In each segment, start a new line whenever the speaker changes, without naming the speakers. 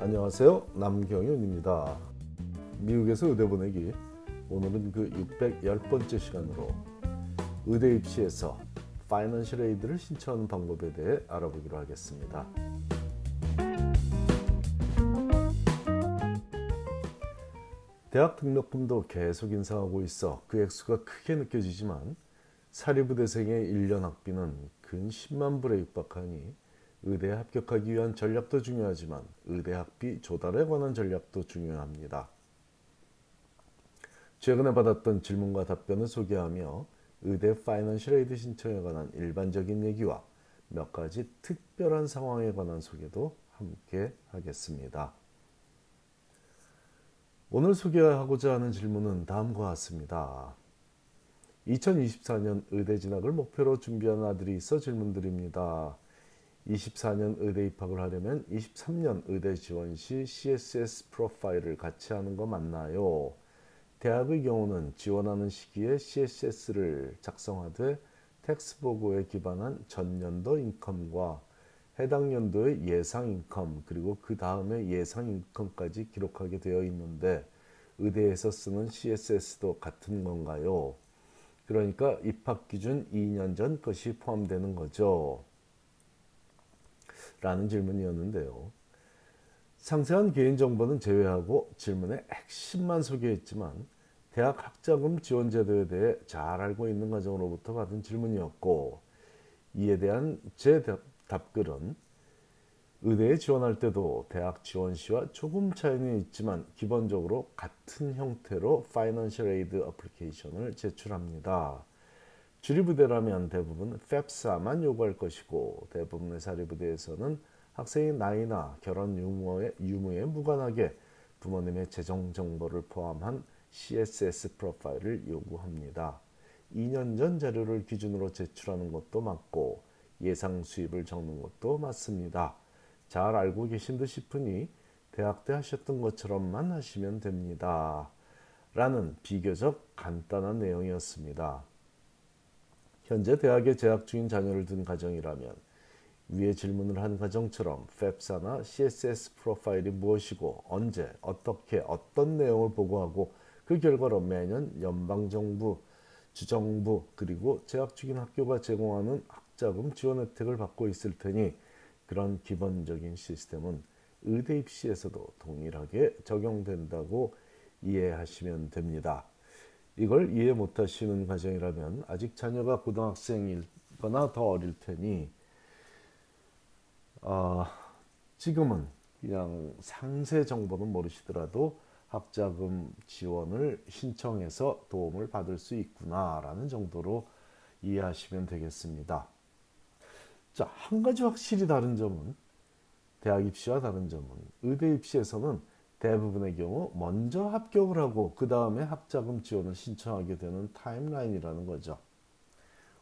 안녕하세요. 남경윤입니다. 미국에서 의대 보내기 오늘은 그 610번째 시간으로 의대 입시에서 파이낸셜 에이드를 신청하는 방법에 대해 알아보기로 하겠습니다. 대학 등록금도 계속 인상하고 있어 그 액수가 크게 느껴지지만 사립의대생의 1년 학비는 근 10만 불에 육박하니 의대에 합격하기 위한 전략도 중요하지만 의대 학비 조달에 관한 전략도 중요합니다. 최근에 받았던 질문과 답변을 소개하며 의대 Financial Aid 신청에 관한 일반적인 얘기와 몇 가지 특별한 상황에 관한 소개도 함께 하겠습니다. 오늘 소개하고자 하는 질문은 다음과 같습니다. 2024년 의대 진학을 목표로 준비하는 아들이 있어 질문드립니다. 24년 의대 입학을 하려면 23년 의대 지원 시 CSS Profile을 같이 하는 거 맞나요? 대학의 경우는 지원하는 시기에 CSS를 작성하되 tax 보고에 기반한 전년도 income과 해당 연도의 예상 income 그리고 그 다음에 예상 income까지 기록하게 되어 있는데 의대에서 쓰는 CSS도 같은 건가요? 그러니까 입학 기준 2년 전 것이 포함되는 거죠. 라는 질문이었는데요. 상세한 개인정보는 제외하고 질문의 핵심만 소개했지만 대학 학자금 지원 제도에 대해 잘 알고 있는 가정으로부터 받은 질문이었고 이에 대한 제 답글은 의대에 지원할 때도 대학 지원 시와 조금 차이는 있지만 기본적으로 같은 형태로 Financial Aid Application을 제출합니다. 주립부대라면 대부분 FAFSA만 요구할 것이고 대부분의 사립부대에서는 학생의 나이나 결혼 유무에, 유무에 무관하게 부모님의 재정 정보를 포함한 CSS 프로파일을 요구합니다. 2년 전 자료를 기준으로 제출하는 것도 맞고 예상 수입을 적는 것도 맞습니다. 잘 알고 계신 듯 싶으니 대학 때 하셨던 것처럼만 하시면 됩니다. 라는 비교적 간단한 내용이었습니다. 현재 대학에 재학 중인 자녀를 둔 가정이라면 위에 질문을 한 가정처럼 FAFSA나 CSS 프로파일이 무엇이고 언제 어떻게 어떤 내용을 보고하고 그 결과로 매년 연방정부, 주정부 그리고 재학 중인 학교가 제공하는 학자금 지원 혜택을 받고 있을 테니 그런 기본적인 시스템은 의대 입시에서도 동일하게 적용된다고 이해하시면 됩니다. 이걸 이해 못하시는 가정이라면 아직 자녀가 고등학생이거나 더 어릴 테니 어, 지금은 그냥 상세 정보는 모르시더라도 학자금 지원을 신청해서 도움을 받을 수 있구나라는 정도로 이해하시면 되겠습니다. 자, 한 가지 확실히 다른 점은 대학 입시와 다른 점은 의대 입시에서는 대부분의 경우 먼저 합격을 하고 그 다음에 학자금 지원을 신청하게 되는 타임라인이라는 거죠.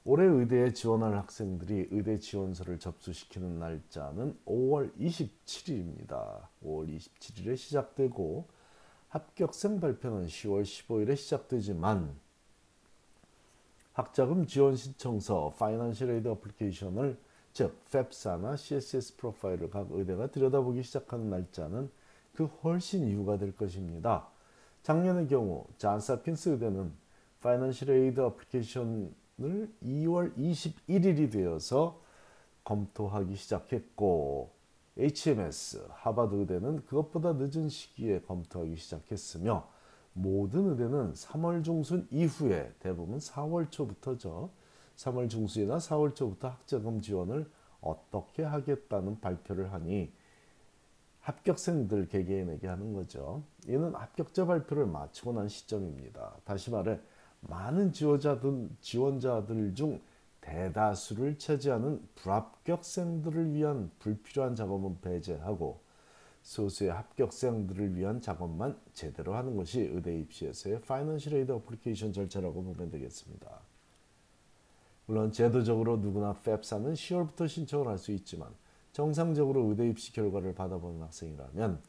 올해 의대에 지원할 학생들이 의대 지원서를 접수시키는 날짜는 5월 27일입니다. 5월 27일에 시작되고 합격생 발표는 10월 15일에 시작되지만 학자금 지원 신청서 Financial Aid Application을 즉 FAFSA나 CSS Profile을 각 의대가 들여다보기 시작하는 날짜는 그 훨씬 이후가 될 것입니다. 작년의 경우 존스홉킨스 의대는 Financial Aid Application을 2월 21일이 되어서 검토하기 시작했고 HMS 하버드 의대는 그것보다 늦은 시기에 검토하기 시작했으며 모든 의대는 3월 중순 이후에 대부분 4월 초부터죠. 3월 중순이나 4월 초부터 학자금 지원을 어떻게 하겠다는 발표를 하니 합격생들 개개인에게 하는 거죠. 이는 합격자 발표를 마치고 난 시점입니다. 다시 말해 많은 지원자들, 지원자들 중 대다수를 차지하는 불합격생들을 위한 불필요한 작업은 배제하고 소수의 합격생들을 위한 작업만 제대로 하는 것이 의대 입시에서의 Financial Aid Application 절차라고 보면 되겠습니다. 물론 제도적으로 누구나 FAFSA는 10월부터 신청을 할 수 있지만 정상적으로 의대 입시 결과를 받아보는 학생이라면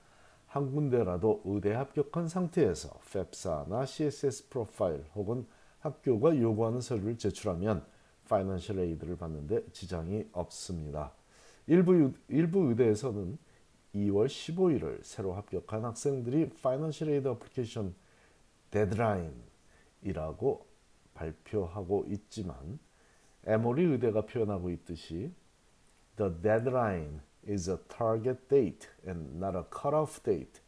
한 군데라도 의대 합격한 상태에서 FAFSA나 CSS Profile 혹은 학교가 요구하는 서류를 제출하면 Financial Aid를 받는데 지장이 없습니다. 일부 일부 의대에서는 2월 15일을 새로 합격한 학생들이 파이낸셜 에이드 어플리케이션 데드라인이라고 발표하고 있지만 에모리 의대가 표현하고 있듯이 The deadline is a target date and not a cutoff date.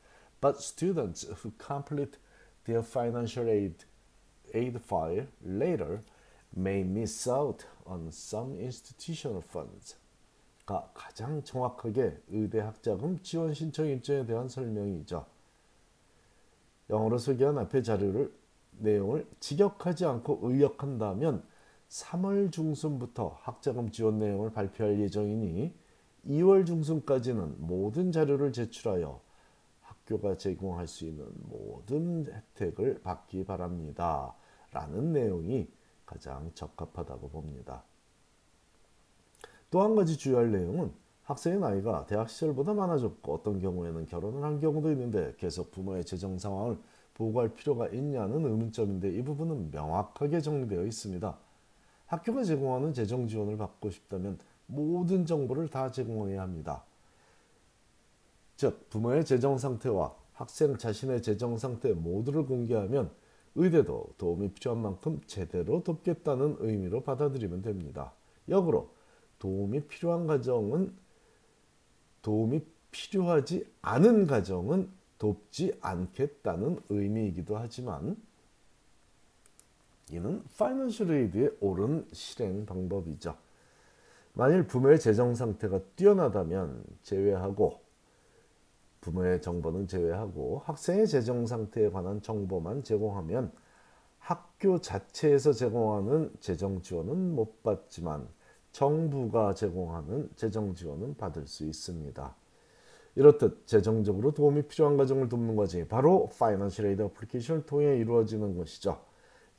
But students who complete their financial aid, aid file later may miss out on some institutional funds. 가 가장 정확하게 의대 학자금 지원 신청 일정에 대한 설명이죠. 영어로 소개한 앞의 자료를 내용을 직역하지 않고 의역한다면 3월 중순부터 학자금 지원 내용을 발표할 예정이니 2월 중순까지는 모든 자료를 제출하여 학교가 제공할 수 있는 모든 혜택을 받기 바랍니다. 라는 내용이 가장 적합하다고 봅니다. 또 한 가지 주의할 내용은 학생의 나이가 대학 시절보다 많아졌고 어떤 경우에는 결혼을 한 경우도 있는데 계속 부모의 재정 상황을 보고할 필요가 있냐는 의문점인데 이 부분은 명확하게 정리되어 있습니다. 학교가 제공하는 재정 지원을 받고 싶다면 모든 정보를 다 제공해야 합니다. 즉 부모의 재정 상태와 학생 자신의 재정 상태 모두를 공개하면 의대도 도움이 필요한 만큼 제대로 돕겠다는 의미로 받아들이면 됩니다. 역으로 도움이 필요한 가정은 도움이 필요하지 않은 가정은 돕지 않겠다는 의미이기도 하지만 이는 파이낸셜 에이드의 옳은 실행 방법이죠. 만일 부모의 재정 상태가 뛰어나다면 제외하고 부모의 정보는 제외하고 학생의 재정 상태에 관한 정보만 제공하면 학교 자체에서 제공하는 재정 지원은 못 받지만 정부가 제공하는 재정 지원은 받을 수 있습니다. 이렇듯 재정적으로 도움이 필요한 가정을 돕는 과정이 바로 Financial Aid Application을 통해 이루어지는 것이죠.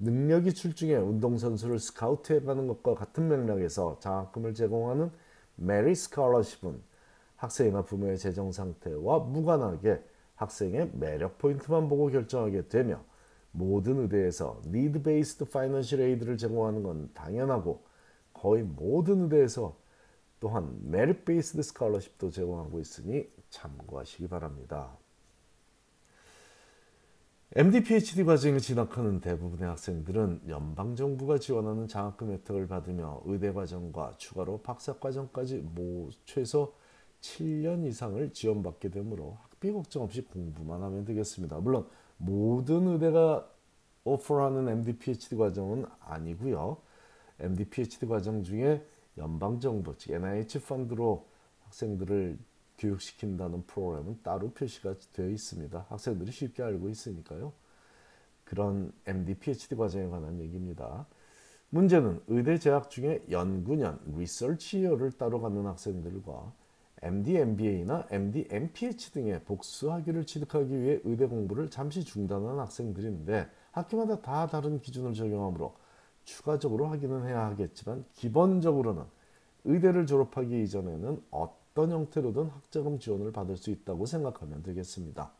능력이 출중해 운동선수를 스카우트해가는 것과 같은 맥락에서 장학금을 제공하는 메리 스칼러십은 학생이나 부모의 재정 상태와 무관하게 학생의 매력 포인트만 보고 결정하게 되며 모든 의대에서 Need Based Financial Aid를 제공하는 건 당연하고 거의 모든 의대에서 또한 메리 베이스드 스칼러십도 제공하고 있으니 참고하시기 바랍니다. MD, PhD 과정을 진학하는 대부분의 학생들은 연방정부가 지원하는 장학금 혜택을 받으며 의대 과정과 추가로 박사 과정까지 모 최소 7년 이상을 지원받게 되므로 학비 걱정 없이 공부만 하면 되겠습니다. 물론 모든 의대가 오퍼하는 MD, PhD 과정은 아니고요. MD, PhD 과정 중에 연방정부, 즉 NIH 펀드로 학생들을 교육시킨다는 프로그램은 따로 표시가 되어 있습니다. 학생들이 쉽게 알고 있으니까요. 그런 MD, PhD 과정에 관한 얘기입니다. 문제는 의대 재학 중에 연구년, 리서치 이어를 따로 갖는 학생들과 MD, MBA나 MD, MPH 등의 복수 학위를 취득하기 위해 의대 공부를 잠시 중단한 학생들인데 학교마다 다 다른 기준을 적용하므로 추가적으로 확인은 해야 하겠지만 기본적으로는 의대를 졸업하기 이전에는 어떤 어떤 형태로든 학자금 지원을 받을 수 있다고 생각하면 되겠습니다.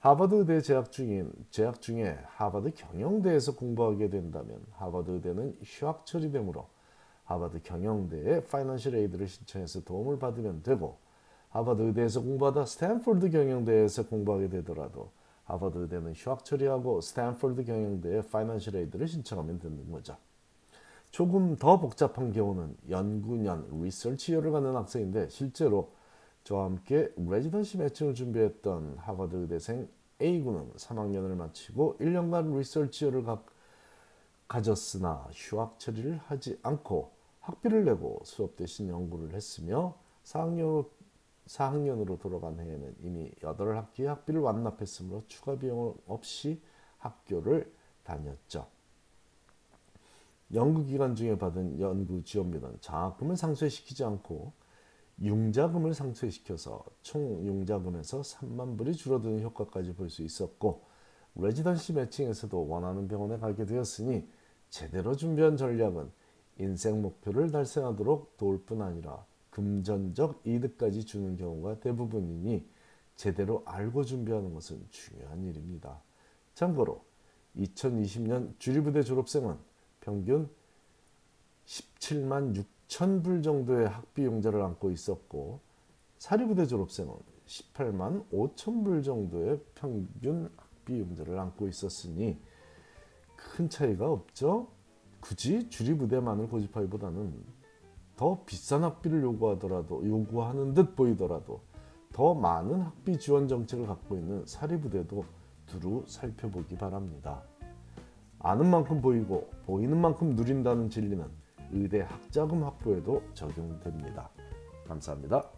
하버드 의대 재학 중인 재학 중에 하버드 경영대에서 공부하게 된다면 하버드 의대는 휴학 처리되므로 하버드 경영대에 Financial Aid를 신청해서 도움을 받으면 되고 하버드 의대에서 공부하다 스탠포드 경영대에서 공부하게 되더라도 하버드 의대는 휴학 처리하고 스탠포드 경영대에 Financial Aid를 신청하면 되는 거죠. 조금 더 복잡한 경우는 연구년 Research Year를 갖는 학생인데 실제로 저와 함께 Residency Matching을 준비했던 하버드 의대생 A군은 3학년을 마치고 1년간 Research 가, 가졌으나 휴학 처리를 하지 않고 학비를 내고 수업 대신 연구를 했으며 4학년으로, 4학년으로 돌아간 해에는 이미 8학기의 학비를 완납했으므로 추가 비용 없이 학교를 다녔죠. 연구 기간 중에 받은 연구 지원비는 장학금을 상쇄시키지 않고 융자금을 상쇄시켜서 총 융자금에서 3만 불이 줄어드는 효과까지 볼 수 있었고 레지던시 매칭에서도 원하는 병원에 가게 되었으니 제대로 준비한 전략은 인생 목표를 달성하도록 도울 뿐 아니라 금전적 이득까지 주는 경우가 대부분이니 제대로 알고 준비하는 것은 중요한 일입니다. 참고로 2020년 주리부대 졸업생은 평균 17만 6천 불 정도의 학비 용자를 안고 있었고 사립부대 졸업생은 18만 5천 불 정도의 평균 학비용들을 안고 있었으니 큰 차이가 없죠. 굳이 주리부대만을 고집하기보다는 더 비싼 학비를 요구하더라도 요구하는 듯 보이더라도 더 많은 학비 지원 정책을 갖고 있는 사립부대도 두루 살펴보기 바랍니다. 아는 만큼 보이고 보이는 만큼 누린다는 진리는 의대 학자금 확보에도 적용됩니다. 감사합니다.